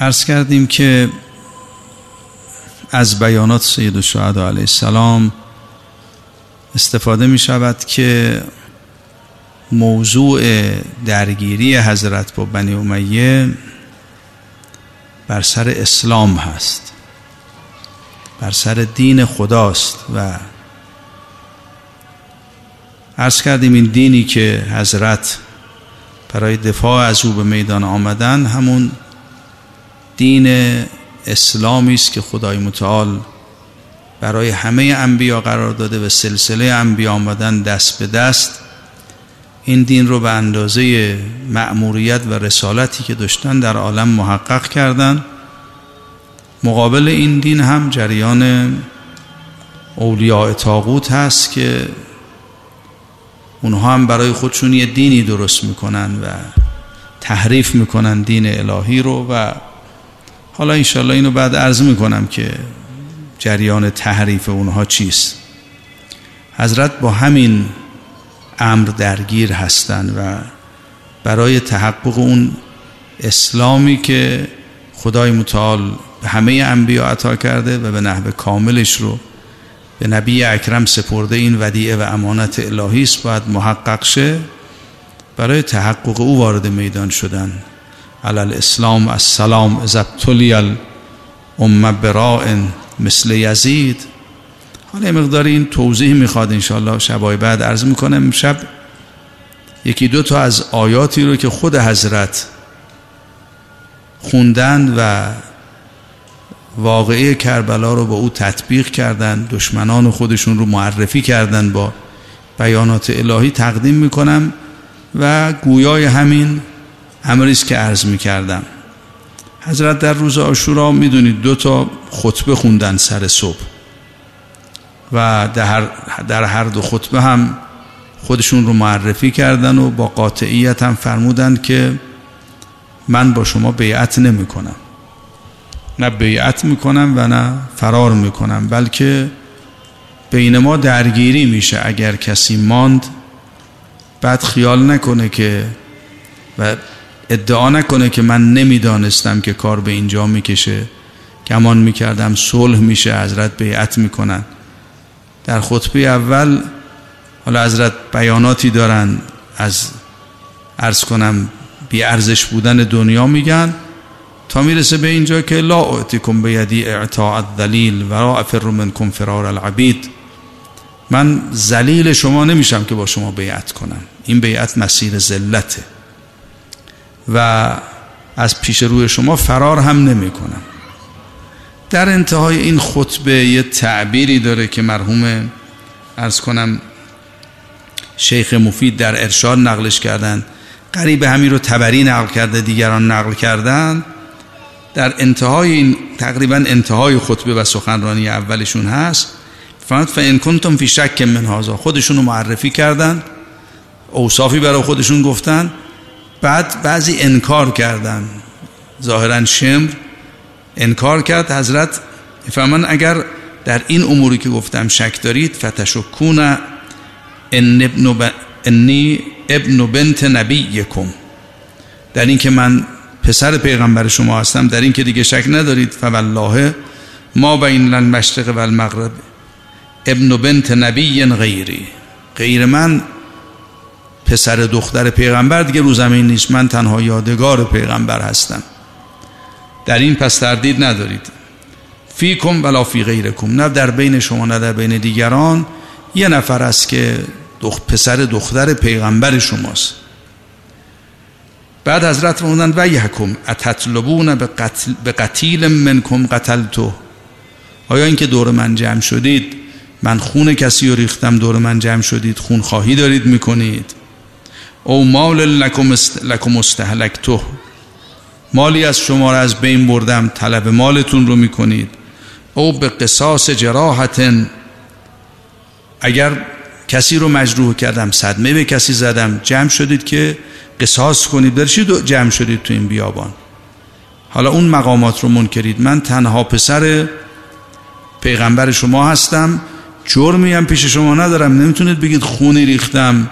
عرض کردیم که از بیانات سید الشهدا علیه السلام استفاده می شود که موضوع درگیری حضرت با بنی امیه بر سر اسلام هست بر سر دین خداست و عرض کردیم این دینی که حضرت برای دفاع از او به میدان آمدن همون دین اسلامی است که خدای متعال برای همه انبیا قرار داده و سلسله انبیا آمدن دست به دست این دین رو به اندازه مأموریت و رسالتی که داشتن در عالم محقق کردن. مقابل این دین هم جریان اولیاء تاغوت هست که اونها هم برای خودشون یه دینی درست می‌کنن و تحریف می‌کنن دین الهی رو و حالا انشالله اینو بعد عرض می‌کنم که جریان تحریف اونها چیست. حضرت با همین امر درگیر هستند و برای تحقق اون اسلامی که خدای متعال به همه انبیا عطا کرده و به نحو کاملش رو به نبی اکرم سپرده این ودیعه و امانت الهی است باید محقق شه. برای تحقق او وارد میدان شدن. علال اسلام السلام ازبتلی الامه براء مثل یزید. حالا مقدار این توضیح می‌خواد انشاءالله شبای بعد عرض می‌کنم. شب یکی دو تا از آیاتی رو که خود حضرت خوندند و واقعه کربلا رو با او تطبیق کردن دشمنان خودشون رو معرفی کردن با بیانات الهی تقدیم می‌کنم و گویای همین امری است که عرض می‌کردم. حضرت در روز آشورا می‌دونید دو تا خطبه خوندن سر صبح. و در هر, دو خطبه هم خودشون رو معرفی کردن و با قاطعیت هم فرمودن که من با شما بیعت نمی کنم نه بیعت می‌کنم و نه فرار می‌کنم بلکه بین ما درگیری میشه. اگر کسی ماند بعد خیال نکنه که و ادعا نکنه که من نمی‌دانستم که کار به اینجا می‌کشه. گمان می‌کردم صلح میشه حضرت بیعت می‌کنن. در خطبه اول حالا حضرت بیاناتی دارن. از ارز کنم بی ارزش بودن دنیا میگن. تا می‌رسه به اینجا که لا اعتکم به یدی اعطاء الذلیل و را افر منکم فرار العبید. من زلیل شما نمیشم که با شما بیعت کنم. این بیعت مسیر ذلته. و از پیش روی شما فرار هم نمی کنم. در انتهای این خطبه یه تعبیری داره که مرحوم ارز کنم شیخ مفید در ارشاد نقلش کردن. قریب همین رو تبری نقل کرده دیگران نقل کردن. در انتهای این تقریبا انتهای خطبه و سخنرانی اولشون هست. فرمود فان کنتم فی شک من هذا. خودشون رو معرفی کردن اوصافی برای خودشون گفتن. بعد بعضی انکار کردن. ظاهرا شمر انکار کرد. حضرت فرمان اگر در این اموری که گفتم شک دارید فتشکون ان ابن انی ابن بنت نبیکم. در این که من پسر پیغمبر شما هستم در این که دیگه شک ندارید فوالله ما بین المشرق و المغرب ابن بنت نبی غیری. غیر من پسر دختر پیغمبر دیگه رو زمین نیست. من تنها یادگار پیغمبر هستم. در این پس تردید ندارید. فیکم ولا فی غیرکم. نه در بین شما نه در بین دیگران. یه نفر است که دخ... پسر دختر پیغمبر شماست. بعد حضرت فرمودند و یحکم اتطلبون به قتل, به قتیل منکم قتلتو آیا اینکه دور من جمع شدید؟ من خون کسی رو ریختم دور من جمع شدید خون خواهی دارید می‌کنید. او مال لکم, است... لکم استهلکتو مالی از شما را از بین بردم طلب مالتون رو می‌کنید. او به قصاص جراحت اگر کسی رو مجروح کردم صدمه به کسی زدم جمع شدید که قصاص کنید. در چی جمع شدید تو این بیابان. حالا اون مقامات رو منکرید. من تنها پسر پیغمبر شما هستم. جرمی هم پیش شما ندارم. نمی‌تونید بگید خونی ریختم.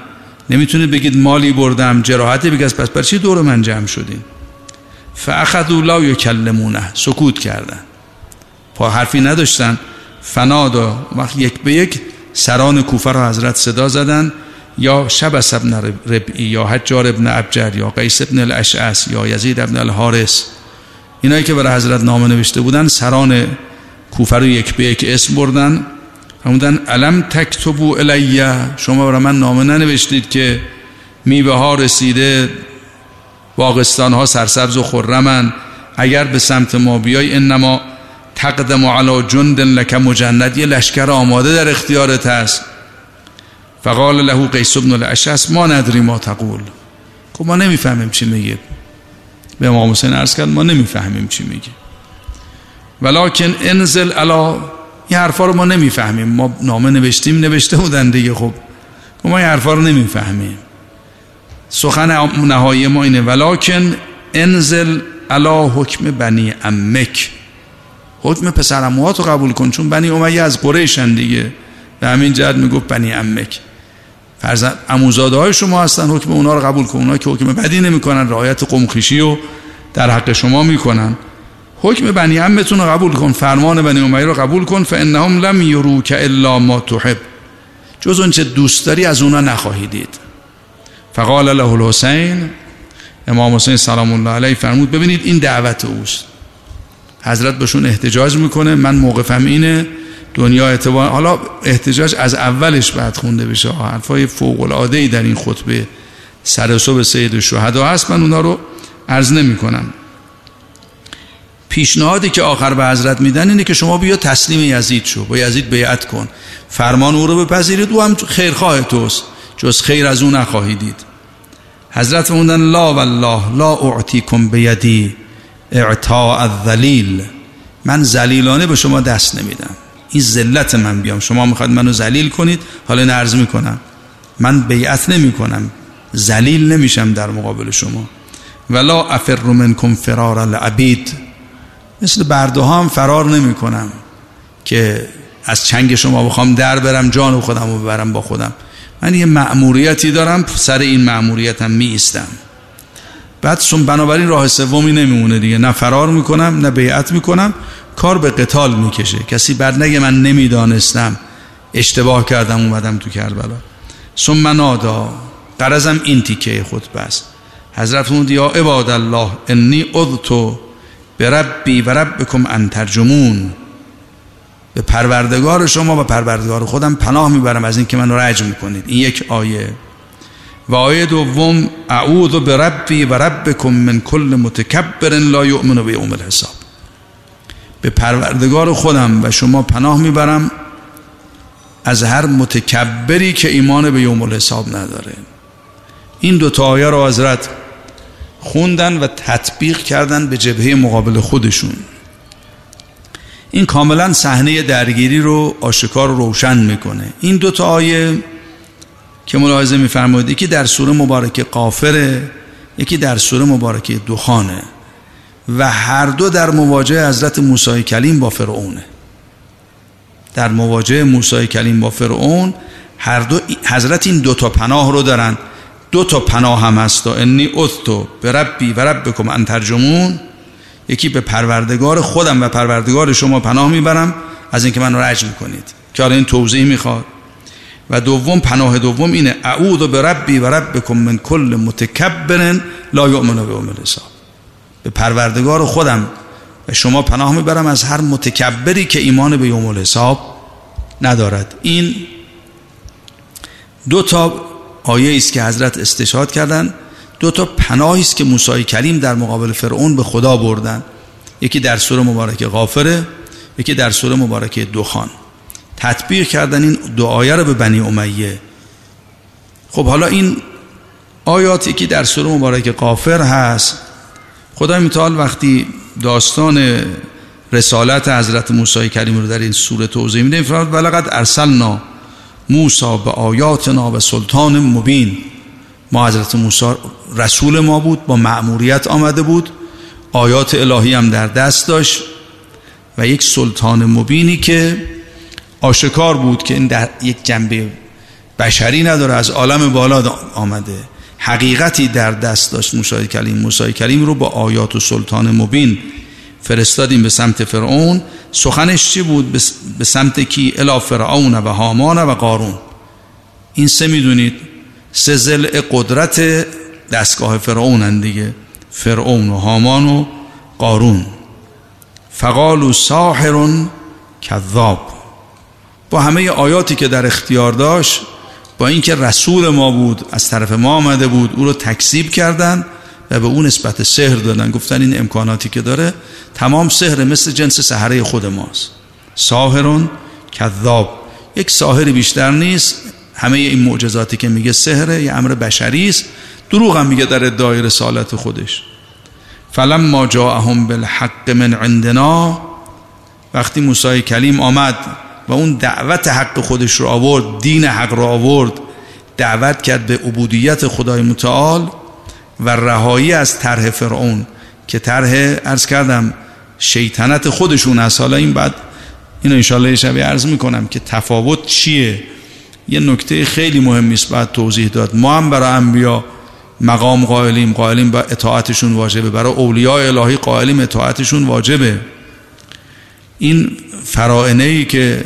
نمی‌تونید بگید مالی بردم جراحتی بگید پس بر چی دور من جمع شدین؟ فاخذوا لا یکلمونه سکوت کردن. پا حرفی نداشتن. فنادا وقت یک به یک سران کوفه را حضرت صدا زدن یا شبس ابن ربعی یا حجار ابن ابجر یا قیس ابن الاشعس یا یزید ابن الحارس اینایی که برای حضرت نامه نوشته بودن سران کوفه رو یک به یک اسم بردن. فرمودن علم تکتبو الیه. شما برای من نامه ننوشتید که میوه ها رسیده باغستان ها سرسبز و خرمن. اگر به سمت ما بیای انما تقدم علی جند لک مجند. یه لشکر آماده در اختیارت هست. فقال له قیس بن الاشعث ما ندری ما تقول. خب ما نمی‌فهمیم چی میگه. به امام حسین عرض کرد ما نمی‌فهمیم چی میگه. ولکن انزل علا این حرفا رو ما نمی‌فهمیم. ما نامه نوشتیم نوشته بودن دیگه خب. ما این حرفا رو نمی‌فهمیم. سخن نهایی ما اینه ولکن انزل علا حکم بنی امک حکم پسر اموات رو قبول کن چون بنی امیه از قریشن دیگه. به همین جهت می‌گفت بنی امک فرزند اموزاده های شما هستن حکم اونا رو قبول کن. اونا که حکم بدی نمی‌کنن رعایت قمخیشی و در حق شما می‌کنن. حکم بنی امتون رو قبول کن فرمان بنی امیه رو قبول کن فانهم لم یروک الا ما تحب. جز اون چه دوست داری از اونا نخواهی دید. فقال له الحسین امام حسین سلام الله علیه فرمود ببینید این دعوت اوست. حضرت بهشون احتجاج می‌کنه من موقفم اینه دنیا اعتبار حالا احتجاج از اولش بعد خونده بشه. حرفای فوق العاده ای در این خطبه سر صبح سید الشهدا هست من اونا رو عرض نمی کنم پیشنهادی که آخر به حضرت میدن اینه که شما بیا تسلیم یزید شو. با یزید بیعت کن. فرمان او رو بپذیرید. او هم خیرخواه توست. جز خیر از او نخواهید دید. حضرت فرمودن لا والله لا اعطیکم بیدی اعطاء الذلیل. من ذلیلانه به شما دست نمیدم. این ذلت من بیام. شما می‌خواد منو ذلیل کنید؟ حالا نرز می‌کنم. من بیعت نمی کنم ذلیل نمیشم در مقابل شما. ولا افر منکم فرار العبید مثل برده هم فرار نمی کنم که از چنگ شما بخوام در برم جان خودم رو ببرم با خودم. من یه مأموریتی دارم سر این مأموریتم می ایستم بعد بنابراین راه سومی نمیمونه دیگه. نه فرار می‌کنم نه بیعت می‌کنم. کار به قتال می‌کشه. کسی بعد نگه من نمی‌دانستم. اشتباه کردم اومدم تو کربلا. ثم نادا قرزم این تیکه خطبه است حضرت فرمود یا عباد الله انی اذتو بربی و ربکم ان ترجمون. به پروردگار شما و پروردگار خودم پناه می‌برم از اینکه منو رجم می‌کنید. این یک آیه. و آیه دوم اعوذ بربی و ربکم من کل متکبر لا یؤمن به یوم الحساب. به پروردگار خودم و شما پناه می‌برم از هر متکبری که ایمان به یوم الحساب نداره. این دو تا آیه رو حضرت خوندن و تطبیق کردن به جبهه مقابل خودشون. این کاملا صحنه درگیری رو آشکار روشن می‌کنه. این دو تا آیه که ملاحظه میفرمایید یکی در سوره مبارکه قافره یکی در سوره مبارکه دخانه و هر دو در مواجهه حضرت موسی کلیم با فرعونه. در مواجهه موسی کلیم با فرعون هر دو حضرت این دو تا پناه رو دارن. دو تا پناه هم هست. و انی اثتو به ربی و ربکم ان ترجمون. یکی به پروردگار خودم و پروردگار شما پناه می‌برم. از اینکه من رجم کنید که حالا این توضیح می‌خواد. و دوم پناه دوم اینه اعوذ به ربی و ربکم من کل متکبر لا یؤمن به الحساب. به پروردگار خودم و شما پناه می‌برم از هر متکبری که ایمان به یوم الحساب ندارد. این دو تا آیه است که حضرت استشهاد کردند. دو تا پناهی است که موسی کلیم در مقابل فرعون به خدا بردن. یکی در سوره مبارکه غافره یکی در سوره مبارکه دخان. تطبیق کردن این دو آیه رو به بنی امیه. خب حالا این آیاتی که در سوره مبارکه قافر هست. خدای متعال وقتی داستان رسالت حضرت موسی کریم رو در این سوره توضیح میده فرمود ولقد ارسلنا موسی به آیاتنا و سلطان مبین. ما حضرت موسی رسول ما بود با مأموریت آمده بود. آیات الهی هم در دست داشت و یک سلطان مبینی که آشکار بود که این در یک جنبه بشری نداره از عالم بالا آمده. حقیقتی در دست داشت موسی کلیم. موسی کلیم رو با آیات و سلطان مبین فرستادیم به سمت فرعون. سخنش چی بود؟ به سمت کی؟ الا فرعون و هامان و قارون. این سه می‌دونید؟ سه زل قدرت دستگاه فرعون دیگه. فرعون و هامان و قارون. فقالو ساحر کذاب. با همه آیاتی که در اختیار داشت با اینکه رسول ما بود از طرف ما آمده بود او رو تکذیب کردند و به اون نسبت سحر دادن گفتن این امکاناتی که داره تمام سحر مثل جنس سحره خود ماست. ساهرون کذاب. یک ساهری بیشتر نیست همه این معجزاتی که میگه سحر یه امر بشری است. دروغ هم میگه در ادعای رسالت خودش. فلم ما جاءهم بالحق من عندنا وقتی موسی کلیم آمد و اون دعوت حق خودش رو آورد دین حق رو آورد دعوت کرد به عبودیت خدای متعال و رهایی از طرح فرعون که طرح ارز کردم شیطنت خودشون است حالا این بعد اینو انشالله یه شبیه عرض می‌کنم که تفاوت چیه؟ یه نکته خیلی مهمی است بعد توضیح داد. ما هم برای انبیا مقام قائلیم. قائلیم با اطاعتشون واجبه. برای اولیاء الهی قائلیم اطاعتشون واجبه. این فرائنه ای که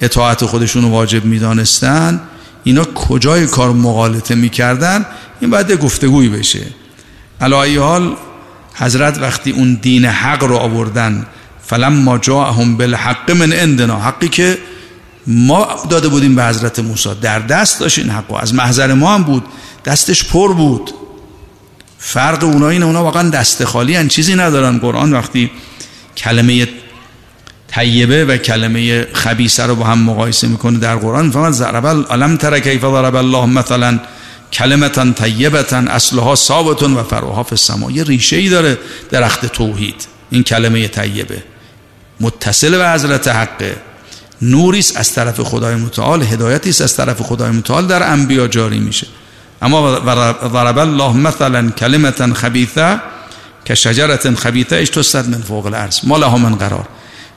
اطاعت خودشون واجب می‌دانستن اینا کجای کار مغالطه می‌کردن؟ این باید گفتگویی بشه. علایه حال حضرت وقتی اون دین حق رو آوردن فلم ما جاءهم بالحق من عندنا حقی که ما داده بودیم به حضرت موسی. در دست داشت این حق از محضر ما هم بود. دستش پر بود. فرق اونا اینه اونا واقعا دست خالی هن. چیزی ندارن. قرآن وقتی کلمه طیبه و کلمه خبیسه رو با هم مقایسه می‌کنه در قرآن. فمن ضرب علم تر کیف ضرب الله مثلا کلمتا طیبتا اصلها ثابت و فروها فی السما یه ریشه ای داره درخت توحید. این کلمه طیبه. متصل به حضرت حقه. نوریست از طرف خدای متعال هدایتی از طرف خدای متعال در انبیا جاری میشه. اما ضرب الله مثلا کلمتا خبیثه که شجرت خبیثه اشتست من فوق الارض ما لها من قرار.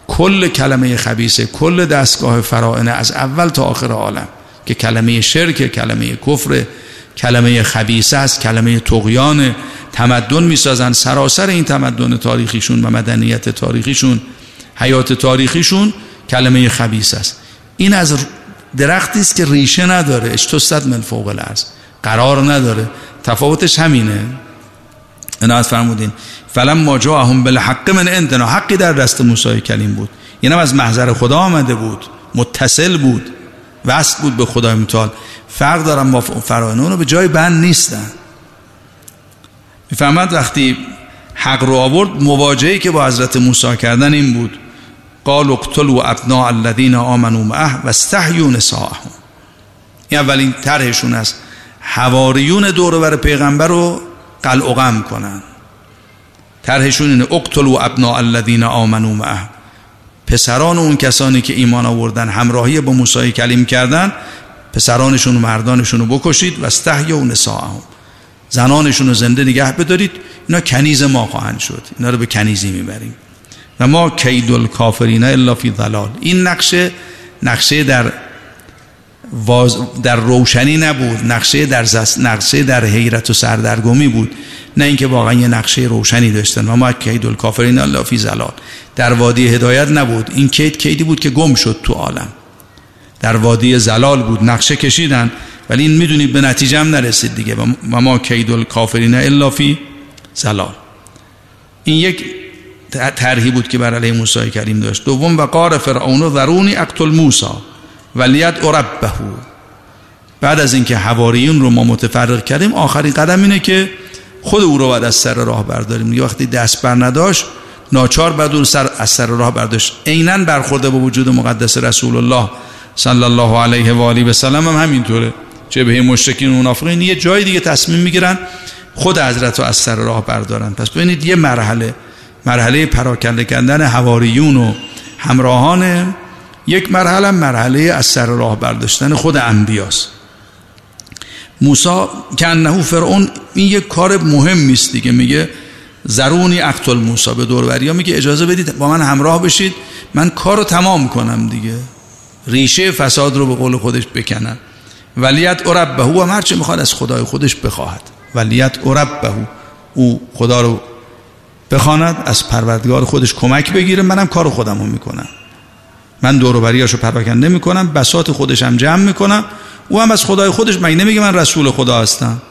کل کلمه خبیثه کل دستگاه فرائنه از اول تا آخر عالم که کلمه شرک کلمه کفر کلمه خبیثه است کلمه تقیان تمدن می‌سازن سراسر این تمدن تاریخیشون و مدنیت تاریخیشون حیات تاریخیشون کلمه خبیث است. این از درختی است که ریشه نداره اشتست من فوق الارض قرار نداره. تفاوتش همینه. عنایت فرمودین. فلم ما جاءهم بالحق من عندنا. حقی در دست موسی کلیم بود. اینم از محضر خدا آمده بود. متصل بود. وصل بود به خدای متعال. فرق دارم با فرائنون به جای بند نیستن. می‌فهمد وقتی حق رو آورد مواجهی که با حضرت موسی کردن این بود. قال اقتلوا ابناء الذين آمنوا معه و نساءهم. این اولین طرحشون است. حواریون دور بر پیغمبر رو قلع کنن. طرحشون اینه اقتلوا ابناء الذين آمنوا معه. پسران اون کسانی که ایمان آوردن همراهی با موسی کلیم کردن پسرانشون و مردانشون رو بکشید و استحیا و نساءهم. زنانشون رو زنده نگه بدارید اینا کنیز ما خواهند شد. اینا رو به کنیزی می‌بریم. و ما کید الکافرین الا فی ضلال. این نقشه نقشه در در روشنی نبود. نقشه در نقشه در حیرت و سردرگمی بود. نه اینکه واقعا یه نقشه روشنی داشتن. و ما کید الکافرین الا فی ضلال. در وادی هدایت نبود. این کید کیدی بود که گم شد تو عالم. در وادی زلال بود. نقشه کشیدن. ولی این می‌دونید به نتیجه هم نرسید دیگه. و ما کید الکافرین الا فی زلال این یک طرحی بود که بر علیه موسی کریم داشت. دوم و قار فرعون و ذرونی اقتل موسی ولیت ربه بعد از اینکه حواریون رو ما متفرق کردیم آخرین قدم اینه که خود او رو بعد از سر راه برداریم. یه وقتی دست بر نداشت ناچار بعد اون سر از سر راه برداشت. عینا برخورده با وجود مقدس رسول الله صلی الله علیه و آله و سلم هم همینطوره. چه به مشرکین و منافقین یه جای دیگه تصمیم می‌گیرن خود حضرت رو از سر راه بردارن. پس ببینید یه مرحله. مرحله پراکنده کردن حواریون و همراهان. یک مرحله مرحله از سر راه برداشتن خود انبیاست. موسی که انه فرعون این یک کار مهم است دیگه. میگه زرونی اقتل موسی به دوروریا. میگه اجازه بدید با من همراه بشید. من کار رو تمام کنم دیگه. ریشه فساد رو به قول خودش بکنن. ولیت عربه و هرچه می‌خواد از خدای خودش بخواهد. ولیت ربه او خدا رو بخواند از پروردگار خودش کمک بگیره. منم کار خودم رو می‌کنم. من دور رو پراکنده می‌کنم بسات خودشم جمع می‌کنم. او هم از خدای خودش مگه نمیگه من رسول خدا هستم؟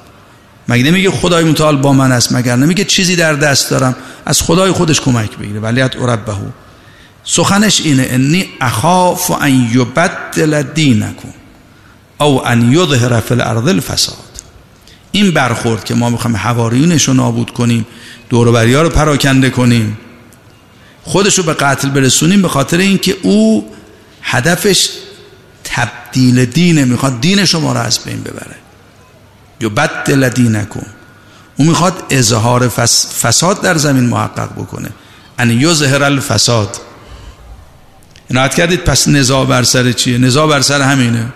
مگه نمیگه خدای متعال با من است؟ مگر نمیگه چیزی در دست دارم؟ از خدای خودش کمک بگیره. ولیت ربه سخنش اینه انی اخاف ان یبدل دینکم او ان یظهر فی الارض الفساد. این برخورد که ما می‌خوایم حواریونش رو نابود کنیم دوروبری ها رو پراکنده کنیم. خودش رو به قتل برسونیم به خاطر اینکه او هدفش تبدیل دینه می‌خواد دین شما رو از بین ببره. یا بدل دینکم او می‌خواد اظهار فساد در زمین محقق بکنه. ان یظهر الفساد. عنایت کردید پس نزاع بر سر چیه؟ نزاع بر سر همینه.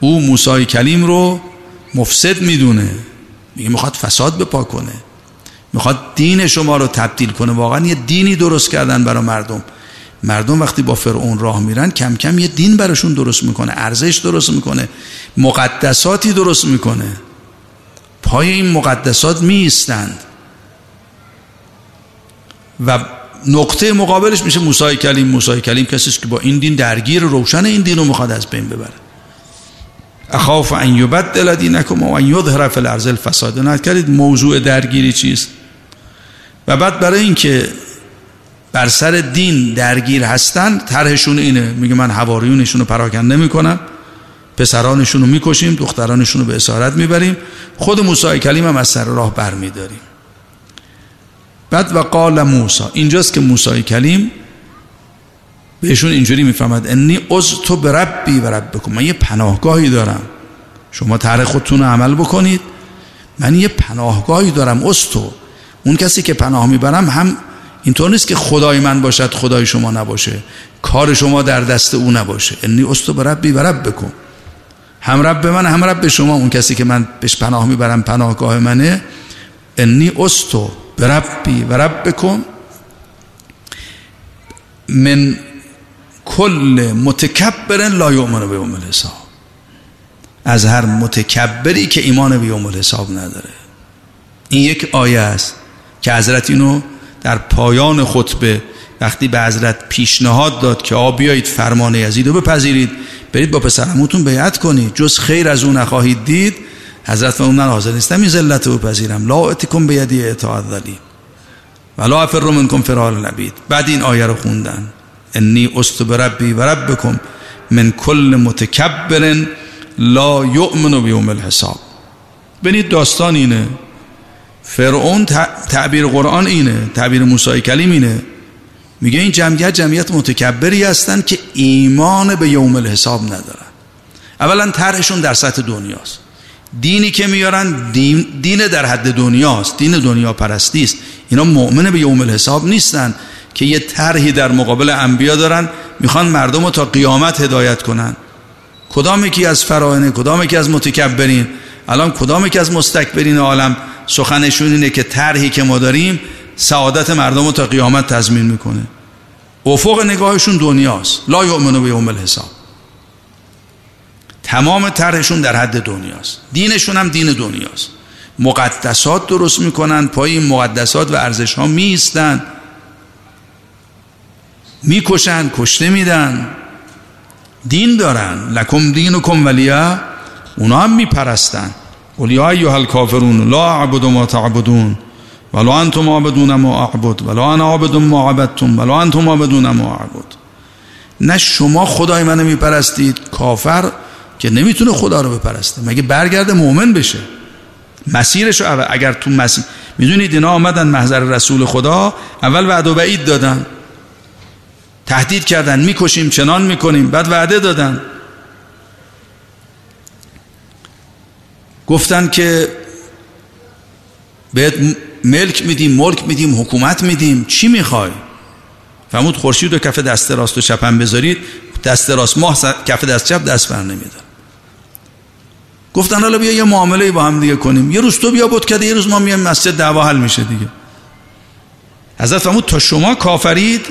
او موسی کلیم رو مفسد می‌دونه. میگه می‌خواد فساد بپا کنه. می‌خواد دین شما رو تبدیل کنه. واقعا یه دینی درست کردن برای مردم. مردم وقتی با فرعون راه میرن کم کم یه دین براشون درست می‌کنه ارزش درست می‌کنه مقدساتی درست می‌کنه. پای این مقدسات میستند و نقطه مقابلش میشه موسی کلیم. موسی کلیم کسی که با این دین درگیر روشن این دین رو می‌خواد از بین ببره. اخاف ان یبدل دینکم و ان یظهر فی الارض الفساد. نه کردید موضوع درگیری چیست؟ و بعد برای اینکه بر سر دین درگیر هستن طرحشون اینه. میگه من حواریونشون رو پراکنده می‌کنم پسرانشون رو می‌کشیم دخترانشون رو به اسارت می‌بریم. خود موسی کلیم هم از سر راه برمیداریم. بعد و قال موسی اینجاست که موسی کلیم بهشون اینجوری می‌فهمد انی از تو به ربی و رب من یه پناهگاهی دارم. شما طرح خودتون رو عمل بکنید. من یه پناهگاهی دارم از تو اون کسی که پناه می‌برم هم اینطور نیست که خدای من باشد خدای شما نباشه. کار شما در دست او نباشه. انی از تو به ربی و رب بکن. هم رب من هم رب شما. اون کسی که من بهش پناه می‌برم پناهگاه منه. انی از تو به ربی و رب بکن. من کل متکبر لا یؤمن به یوم الحساب. از هر متکبری که ایمان به یوم الحساب نداره. این یک آیه است که حضرت اینو در پایان خطبه وقتی به حضرت پیشنهاد داد که آ بیایید فرمان یزید رو بپذیرید برید با پسرموتون بیعت کنید. جز خیر از اون نخواهید دید. حضرت اون من حاضر نیستم این ذلت رو بپذیرم. لا اتکم بیدی اطاعت ذلی ولا افر منکم فرار نبید. بعد این آیه رو خوندن. انی است بربی و ربکم من کل متکبر لا یؤمن بیوم الحساب. ببینید داستان اینه. فرعون تعبیر قرآن اینه تعبیر موسی کلیم اینه. میگه این جمعیت جمعیت متکبری هستن که ایمان به یوم الحساب ندارن. اولا طرحشون در سطح دنیاست. دینی که میارن دین, دین در حد دنیاست دین دنیا پرستی است. اینا مؤمن به یوم الحساب نیستن که یه طرحی در مقابل انبیا دارن می‌خوان مردم رو تا قیامت هدایت کنن. کدام یکی از فراینه کدام یکی از متکبرین؟ الان کدام یکی از مستکبرین عالم؟ سخنشون اینه که طرحی که ما داریم سعادت مردم رو تا قیامت تضمین می‌کنه. افق نگاهشون دنیاست. لا یؤمنو به یوم الحساب. تمام طرحشون در حد دنیاست. دینشون هم دین دنیاست. مقدسات درست می‌کنن پای این مقدسات و ارزش ها میستن می‌کشن کشته میدن. دین دارن. لکم دین و کم ولیه اونا هم میپرستن. قل یا ایها الکافرون لا اعبد ما تعبدون ولا انتم عابدون ما اعبد ولا انا عابد ما عبدتم ولا انتم عابدون ما اعبد نه شما خدای منو میپرستید کافر که نمی‌تونه خدا رو بپرسته. مگه برگرده مؤمن بشه؟ مسیرش رو اگر تو مسیر می‌دونید اینا آمدن محضر رسول خدا اول وعده و بعید دادن. تهدید کردن می‌کشیم چنان می‌کنیم بعد وعده دادن. گفتن که بهت ملک میدیم ملک میدیم حکومت میدیم چی می‌خوای؟ فرمود خورشید و کف دست راست و چپم بذارید دست راست ماه کف دست چپ دست بر نمیدن گفتن حالا بیا یه معامله با هم دیگه کنیم. یه روز تو بیا بود کرده یه روز ما میایم مسجد دعوا حل میشه دیگه. حضرت فرمود تا شما کافرید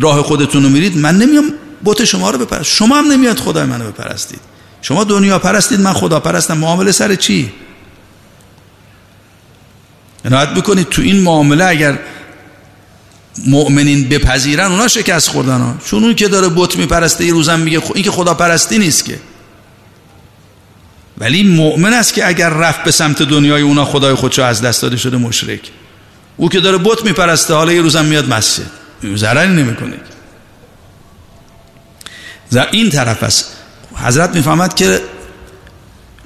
راه خودتون رو میرید من نمیام بت شما رو بپرست شما هم نمیاد خدای منو بپرستید. شما دنیا پرستید من خدا پرستم. معامله سر چی؟ عنایت بکنید تو این معامله اگر مؤمنین بپذیرن اونا شکست خوردن ها. چون اون که داره بت میپرسته یه روزم میگه این که خدا پرستی نیست که. ولی مؤمن است که اگر رفت به سمت دنیای اونا خدای خودشو از دست داده شده مشرک. او که داره بت میپرسته حالا یه روزم میاد مسجد. ضرری نمی‌کنه. این طرف است. حضرت می‌فهمد که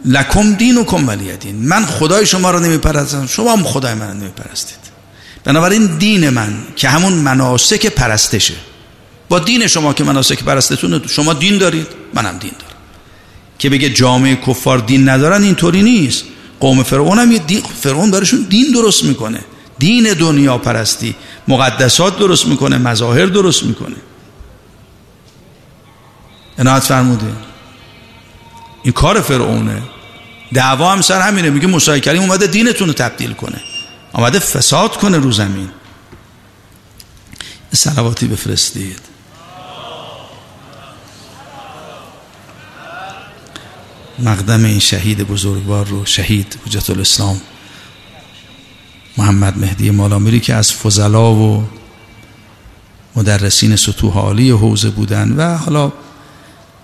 لکم دین و کم ولی دین من خدای شما رو نمیپرستم. شما هم خدای من نمیپرستید. بنابراین دین من که همون مناسک پرستشه. با دین شما که مناسک پرستتون شما دین دارید منم دین دارم. که بگه جامعه کفار دین ندارن اینطوری نیست. قوم فرعون هم یه دین فرعون براشون دین درست می‌کنه. دین دنیا پرستی. مقدسات درست می‌کنه مظاهر درست می‌کنه. عنایت فرموده. این کار فرعونه. دعوا هم سر همینه میگه موسی کریم اومده دینتون رو تبدیل کنه. آمده فساد کنه رو زمین. سلواتی بفرستید. مقدم این شهید بزرگوار رو شهید حجت الاسلام محمد مهدی مالامیری که از فضلا و مدرسین سطوح عالی حوزه بودن و حالا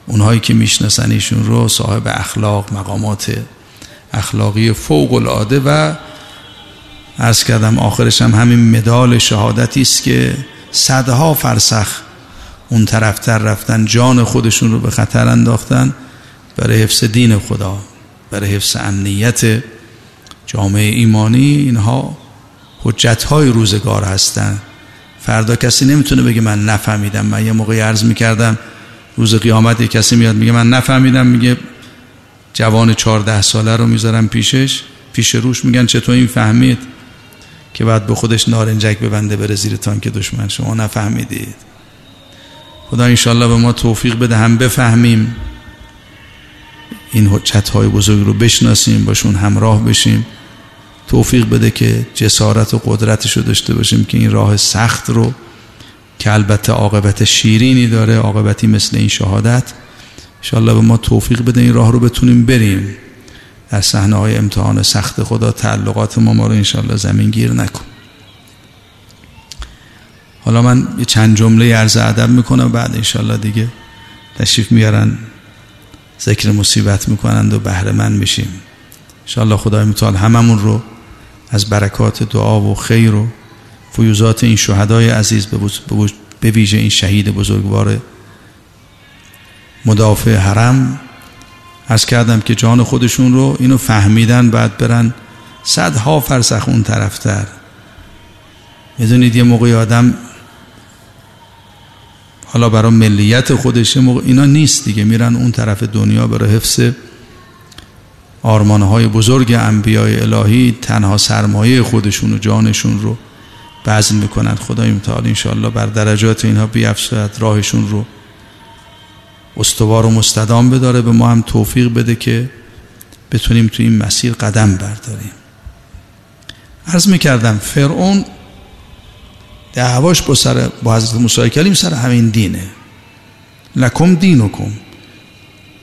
اونهایی که می‌شناسن ایشون رو صاحب اخلاق مقامات اخلاقی فوق العاده و عرض کردم آخرش هم همین مدال شهادتی است که صدها فرسخ اون طرفتر رفتن جان خودشون رو به خطر انداختن برای حفظ دین خدا برای حفظ امنیت جامعه ایمانی. اینها حجت های روزگار هستن. فردا کسی نمی‌تونه بگه من نفهمیدم. من یه موقعی عرض می‌کردم روز قیامت یه کسی میاد میگه من نفهمیدم میگه جوان چهارده ساله رو می‌ذارم پیشش پیش روش میگن چطور این فهمید که بعد به خودش نارنجک ببنده بره زیر تانک دشمن. شما نفهمیدید. خدا انشالله به ما توفیق بده هم بفهمیم. این حجت های بزرگ رو بشناسیم باشون همراه بشیم. توفیق بده که جسارت و قدرتش رو داشته باشیم که این راه سخت رو که البته عاقبت شیرینی داره عاقبتی مثل این شهادت. انشالله به ما توفیق بده این راه رو بتونیم بریم. در صحنه های امتحان سخت خدا تعلقات ما ما رو انشالله زمین گیر نکن. حالا من یه چند جمله عرض ادب می‌کنم بعد انشالله دیگه تشریف میارن ذکر مصیبت می‌کنند و بهره من میشیم. انشالله خدای متعال هممون رو از برکات دعا و خیر و فیوزات این شهدای عزیز به ویژه این شهید بزرگوار مدافع حرم از کردم که جان خودشون رو اینو فهمیدن بعد برن صدها فرسخ اون طرفتر می‌دونید یه موقعی آدم حالا برای ملیت خودش موقع اینا نیست دیگه. میرن اون طرف دنیا برای حفظ آرمانهای بزرگ انبیای الهی تنها سرمایه خودشون و جانشون رو بذل می‌کنند. خدای متعال انشاءالله بر درجات اینها بیافزاید راهشون رو استوار و مستدام بداره. به ما هم توفیق بده که بتونیم تو این مسیر قدم برداریم. عرض می‌کردم فرعون دعواش با سر با حضرت موسی کلیم سر همین دینه. لکم دینکم.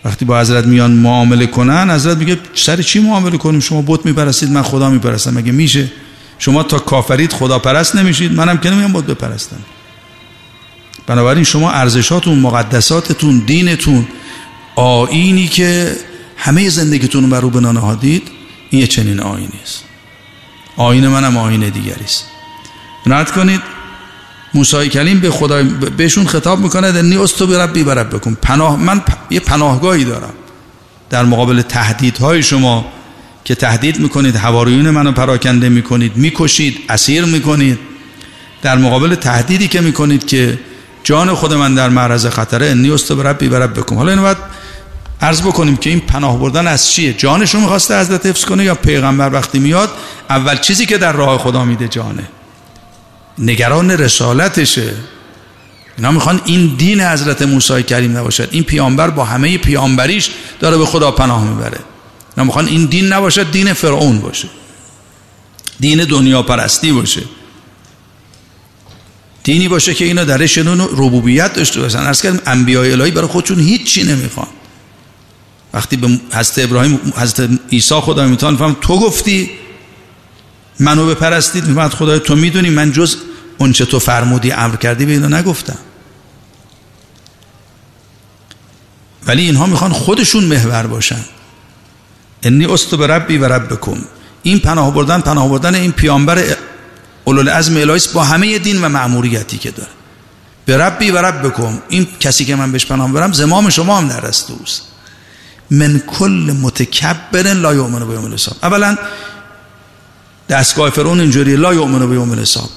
وقتی با حضرت میان معامله کنن حضرت میگه سر چی معامله کنیم؟ شما بت میپرستید من خدا میپرستم. مگه میشه؟ شما تا کافرید خدا پرست نمیشید. منم که نمیام بت بپرستم بنابراین شما ارزشاتون مقدساتتون دینتون آینی که همه زندگیتون رو بر رو بنا نهادید این یه چنین آینی است. آین منم آین دیگری است. نت کنید. موسی کلیم به خدا بهشون خطاب می‌کنه انی استو بربی برب بکن پناه من یه پناهگاهی دارم در مقابل تهدیدهای شما. که تهدید می‌کنید حواریون منو پراکنده می‌کنید می‌کشید اسیر می‌کنید. در مقابل تهدیدی که می‌کنید که جان خود من در معرض خطره انی استو بربی برب بکن حالا اینو باید عرض بکنیم که این پناه بردن از چیه؟ جانشون می‌خواسته حضرت حفظ کنه یا پیغمبر وقتی میاد اول چیزی که در راه خدا میده جانه. نگران رسالتشه. اینا می‌خوان این دین حضرت موسی کریم نباشد این پیامبر با همه پیامبریش داره به خدا پناه می‌بره. اینا می‌خوان این دین نباشد دین فرعون باشه. دین دنیا پرستی باشه. دینی باشه که اینا درش ربوبیت داشته باشن. ارز کردم انبیاء الهی برای خودشون هیچی نمی‌خوان. وقتی به حضرت ابراهیم حضرت عیسی خدا می‌توان فهم تو گفتی منو بپرستید می‌فهمد خدای تو می‌دونی من جز اونچه تو فرمودی امر کردی به اینا نگفتم. ولی اینها می‌خوان خودشون محور باشن. انی است به ربی و ربکم. این پناه بردن پناه بردن این پیامبر اولوالعزم الهی با همه دین و معموریتی که داره. به ربی و ربکم. این کسی که من بهش پناه برم زمام شما هم در دست اوست. من کل متکبر لا یؤمن به یوم الحساب. اولا دستگاه فرعون اینجوری لا یؤمن به یوم الحساب.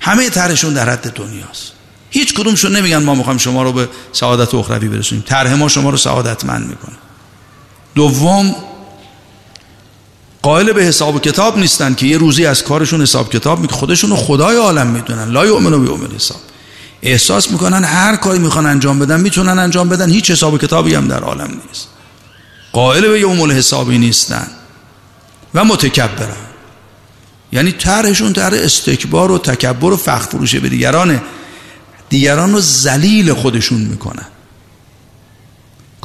همه طرحشون در حد دنیاست. هیچ کدومشون نمیگن ما می‌خوایم شما رو به سعادت اخروی برسونیم. طرح ما شما رو سعادتمند می‌کنه. دوم قائل به حساب کتاب نیستن که یه روزی از کارشون حساب کتاب می‌کنه خودشون رو خدای عالم می‌دونن. لا یؤمنو به یوم الحساب. احساس می‌کنن هر کاری می‌خوان انجام بدن می‌تونن انجام بدن. هیچ حساب کتابی هم در عالم نیست. قائل به یوم الحسابی نیستن و متکبرن. یعنی طرحشون طرح استکبار و تکبر و فخر فروشه به دیگرانه. دیگران رو ذلیل خودشون می‌کنن.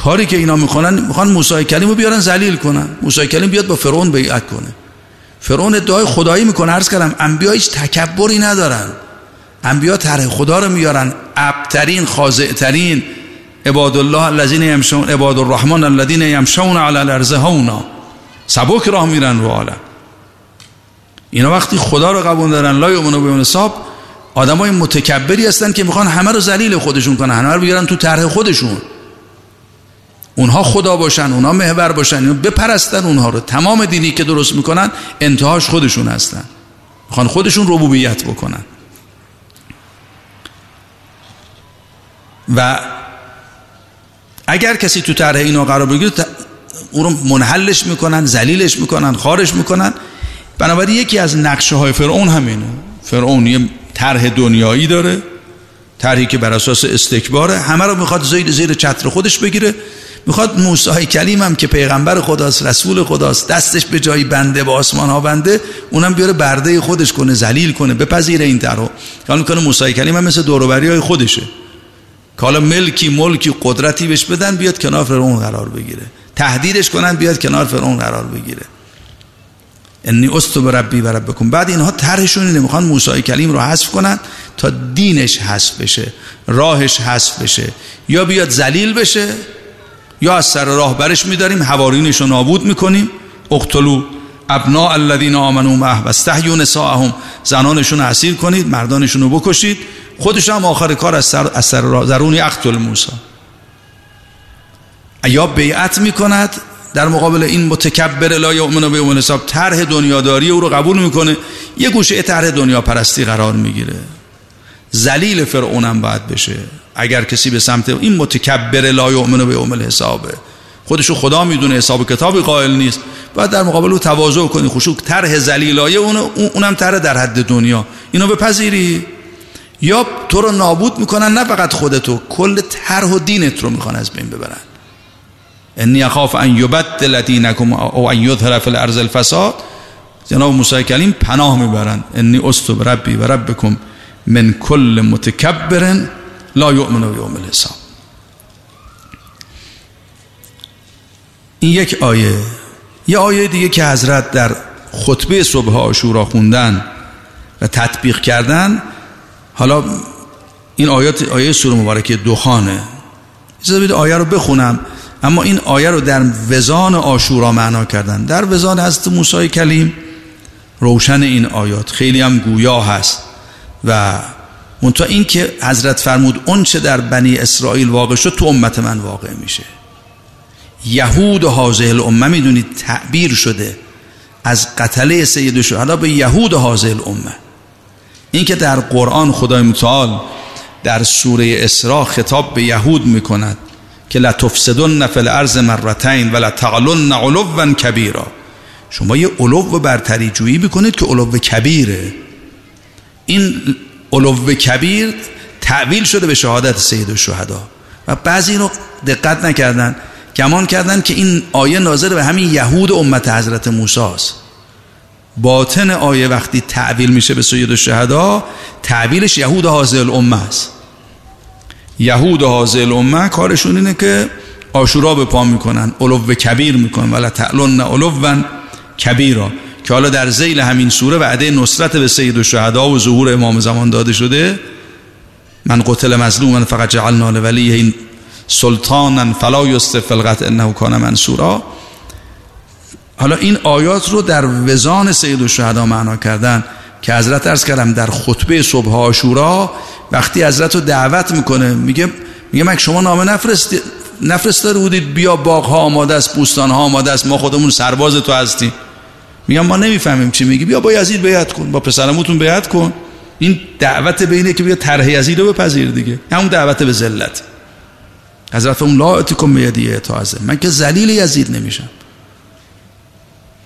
کاری که اینا می‌کنن می‌خوان موسی کلیم رو بیارن ذلیل کنن. موسی کلیم بیاد با فرعون بیعت کنه. فرعون ادعای خدایی می‌کنه. عرض کردم انبیا هیچ تکبری ندارن. انبیا طرح خدا رو میارن. ابترین خاضعترین عباد الله الذين يمشون عباد الرحمن الذين يمشون على الارض هونا. سبک راه میرن رو عالم. اینا وقتی خدا رو قبول دارن لا یؤمنون به حساب آدمای متکبری هستن که می‌خوان همه رو ذلیل خودشون کنن همه رو بیارن تو طرح خودشون. اونها خدا باشن اونها محور باشن اینو بپرستن اونها رو. تمام دینی که درست می‌کنن انتهاش خودشون هستن. می‌خوان خودشون ربوبیت بکنن. و اگر کسی تو طرح اینا قرار بگیره اون رو منحلش می‌کنن ذلیلش می‌کنن خارش می‌کنن. بنابراین یکی از نقشه های فرعون همینه. فرعون یه طرح دنیایی داره طرحی که بر اساس استکباره. همه رو می‌خواد زیر زیر چتر خودش بگیره. می‌خواد موسی کلیم هم که پیغمبر خداست رسول خداست دستش به جایی بنده به آسمان ها بنده اونم بیاره برده خودش کنه ذلیل کنه بپذیره این طرحو. حالا می‌کنه موسی کلیم هم مثل دوروبری های خودشه. که حالا ملکی ملکی قدرتی بهش بدن بیاد کنار فرعون قرار بگیره. تهدیدش کنن بیاد کنار فرعون قرار بگیره. انی است به ربی و ربکم. بعد اینها طرحشون اینه می‌خوان موسی کلیم رو حذف کنن تا دینش حذف بشه راهش حذف بشه. یا بیاد ذلیل بشه یا از سر راه برش میداریم حوارینش رو نابود می‌کنیم. اقتلو ابناء الذين آمنوا معه و استحیوا نساءهم. زنانشون اسیر کنید مردانشون رو بکشید. خودش هم آخر کار از سر, از سر زرونی اقتل موسی. یا بیعت می‌کند در مقابل این متکبر لا یؤمن به یوم حساب طرح دنیاداری او رو قبول می‌کنه. یه گوشه طرح دنیا پرستی قرار می‌گیره. ذلیل فرعونم باید بشه. اگر کسی به سمت این متکبر لا یؤمن به یوم الحسابه. خودشو خدا می‌دونه حساب کتابی قائل نیست. باید در مقابل او تواضع کنی خشوع طرح ذلیلایه اون اونم طرح در حد دنیا. اینو بپذیری؟ یا تو رو نابود می‌کنن نه فقط خودتو کل طرح و دینت رو می‌خوان از بین ببرن. انی اخاف ان یبدل دینکم او ان یظهر فی الارض الفساد. جناب موسی کلیم پناه می‌برند انی استو ربی و ربکم من کل متکبر لا یؤمن یوم الحساب. این یک آیه. یه آیه دیگه که حضرت در خطبه صبح آشورا خوندن و تطبیق کردن حالا این آیات آیه سوره مبارکه دخانه. اجازه آیه رو بخونم. اما این آیه رو در وزان آشورا معنا کردن. در وزان حضرت موسی کلیم روشن این آیات. خیلی هم گویا هست و منتها این که حضرت فرمود اون چه در بنی اسرائیل واقع شد تو امت من واقع میشه. یهود و حاضه الامه می‌دونید تعبیر شده از قتله سید شهدا به یهود و حاضه الامه. این که در قرآن خدای متعال در سوره اسراء خطاب به یهود می‌کند که لتفسدن فی الارض مرتین و لتعلن علوا کبیرا. شما یه علو برتری جویی بکنید که علو کبیره. این علو کبیر تعویل شده به شهادت سید الشهدا و بعضی رو دقت نکردن. گمان کردن که این آیه ناظر به همین یهود امت حضرت موسی است. باطن آیه وقتی تعویل میشه به سید الشهدا تعویلش یهود حاضر الامه است. یهود حاضر الامه کارشون اینه که آشورا به پا می‌کنن علو کبیر می‌کنن ولا تعلن علوا کبیرا. که حالا در زیل همین سوره وعده نصرت به سید الشهدا و ظهور امام زمان داده شده من قتل مظلوما فقط جعلنا لولیه این سلطانا فلا یستف القطع انه کان منصورا. حالا این آیات رو در وزان سید الشهدا معنا کردن که حضرت ارز کردم در خطبه صبح آشورا وقتی حضرت رو دعوت می‌کنه میگه میگه من شما نامه نفرست نفرستاده بودید بیا باغ ها آماده است بوستان ها آماده است ما خودمون سرباز تو هستیم. میگم ما نمی‌فهمیم چی میگی. بیا با یزید بیعت کن. با پسرموتون بیعت کن. این دعوت بینه که بیا طرح یزید رو بپذیر دیگه. همون دعوت به ذلت. حضرت اون لا اتکم بیدیه تازه من که ذلیل یزید نمیشم.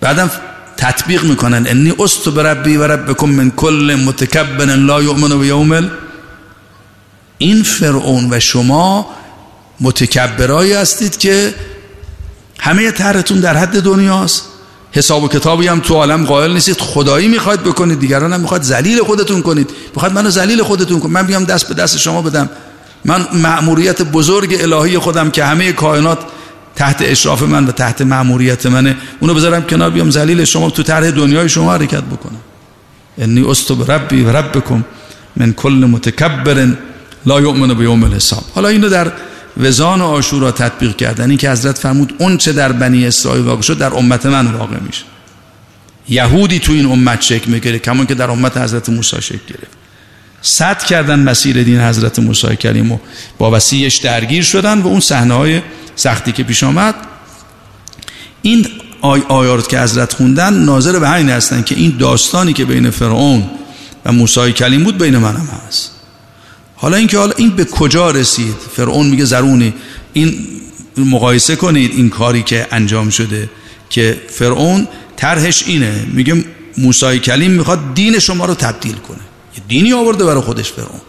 بعدم تطبیق می‌کنن. انی است بربی و ربکم من کل متکبر لا یؤمن بیوم این فرعون و شما متکبرایی هستید که همه طرحتون در حد دنیاست. حساب و کتابی هم تو عالم قائل نیستید. خدایی می‌خواید بکنید دیگران هم می‌خواد ذلیل خودتون کنید. می‌خواد منو ذلیل خودتون کنید. من بیام دست به دست شما بدم. من مأموریت بزرگ الهی خودم که همه کائنات تحت اشراف من و تحت مأموریت منه. اونو بذارم کنار بیام ذلیل شما تو طرح دنیای شما حرکت بکنم. انی استب ربی و ربکم من کل متکبر لا یؤمن بیوم الحساب. حالا اینو در وزان و آشورا تطبیق کردن. این که حضرت فرمود اون چه در بنی اسرائیل واقع شد در امت من واقع میشه. یهودی تو این امت شکل می‌گیره کمون که در امت حضرت موسی شکل گرفت. صد کردن مسیر دین حضرت موسی کریم و با وسیعش درگیر شدن و اون صحنه های سختی که پیش آمد. این آی آیات که حضرت خوندن ناظر به همین هستن که این داستانی که بین فرعون و موسی کلیم بود بین منم هست. حالا اینکه حالا این به کجا رسید؟ فرعون میگه زرونی. این مقایسه کنید این کاری که انجام شده که فرعون طرحش اینه. میگه موسی کلیم می‌خواد دین شما رو تبدیل کنه. یه دینی آورده برای خودش فرعون.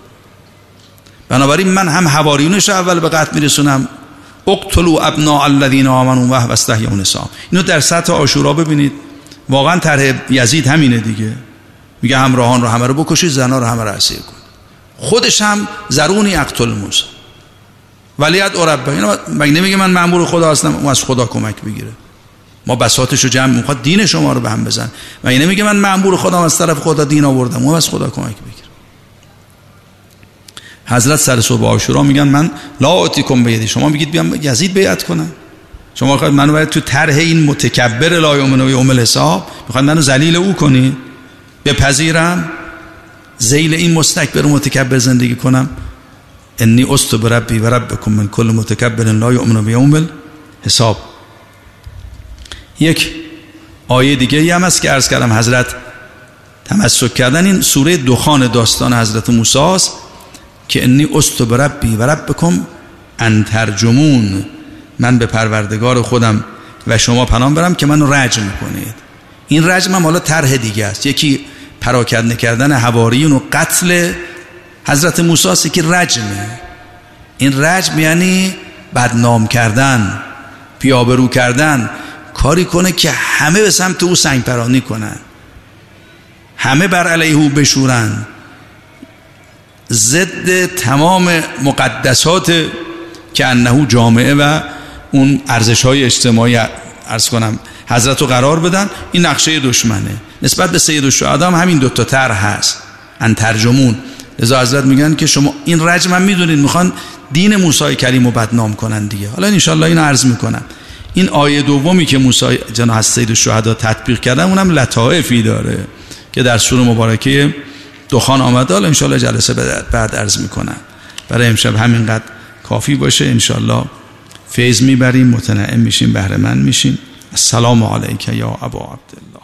بنابراین من هم حواریونش اول به قتل میرسونم. اقتلوا ابناء الذين آمنوا و واستحيوا نساء اینو در سطح آشورا ببینید. واقعا طرح یزید همینه دیگه. میگه همراهان رو همه رو بکشید زنا رو همه رو اسیر کن خودش هم زرونی اقتل موسی. ولیت عربه اینا مگه نمیگه من مأمور خدا هستم؟ اون از خدا کمک بگیره ما بساطش رو جمع می‌خواد دین شما رو به هم بزن. مگه نمیگه من مأمور خدا از طرف خدا دین آوردم؟ اون از خدا کمک بگیره حضرت سر صبح عاشورا میگن من لا آتیکم بیدی. شما میگید بیام یزید بیعت کنم شما خواهید منو باید تو طرح این متکبر لا یومن و یوم الحساب منو ذلیل او کنی؟ بپذیرم زیل این مستکبر و متکبر زندگی کنم. انی است بربی و ربکم من کل متکبر لا یؤمن بیوم حساب یک آیه دیگه هم هست که عرض کردم حضرت تمسک کردن این سوره دخان داستان حضرت موسی است که انی است بربی و ربکم ان ترجمون. من به پروردگار خودم و شما پنام برم که منو رجم کنید. این رجم هم حالا طرح دیگه است. یکی پراکنده کردن حواریون و قتل حضرت موسی که رجمه. این رجم یعنی بدنام کردن پیابرو کردن. کاری کنه که همه به سمت او سنگ پرانی کنن. همه بر علیه او بشورن. ضد تمام مقدسات که انهو جامعه و اون ارزش های اجتماعی ارز کنم حضرت رو قرار بدن این نقشه دشمنه. نسبت به سید الشهدا هم همین دوتا تر هست. ان ترجمون. لذا حضرت میگن که شما این رجم هم می‌دونید می‌خوان دین موسی کریم رو بدنام کنن دیگه. حالا انشالله این عرض می‌کنم. این آیه دومی که موسی جناب از سید الشهدا تطبیق کردن اونم لطائفی داره که در سوره مبارکه دخان آمده حالا انشالله جلسه بعد عرض می‌کنم. برای امشب همینقدر کافی باشه. انشالله فیض می‌بریم متنعم میشیم بهره من میشیم. السلام علیک یا ابا عبدالله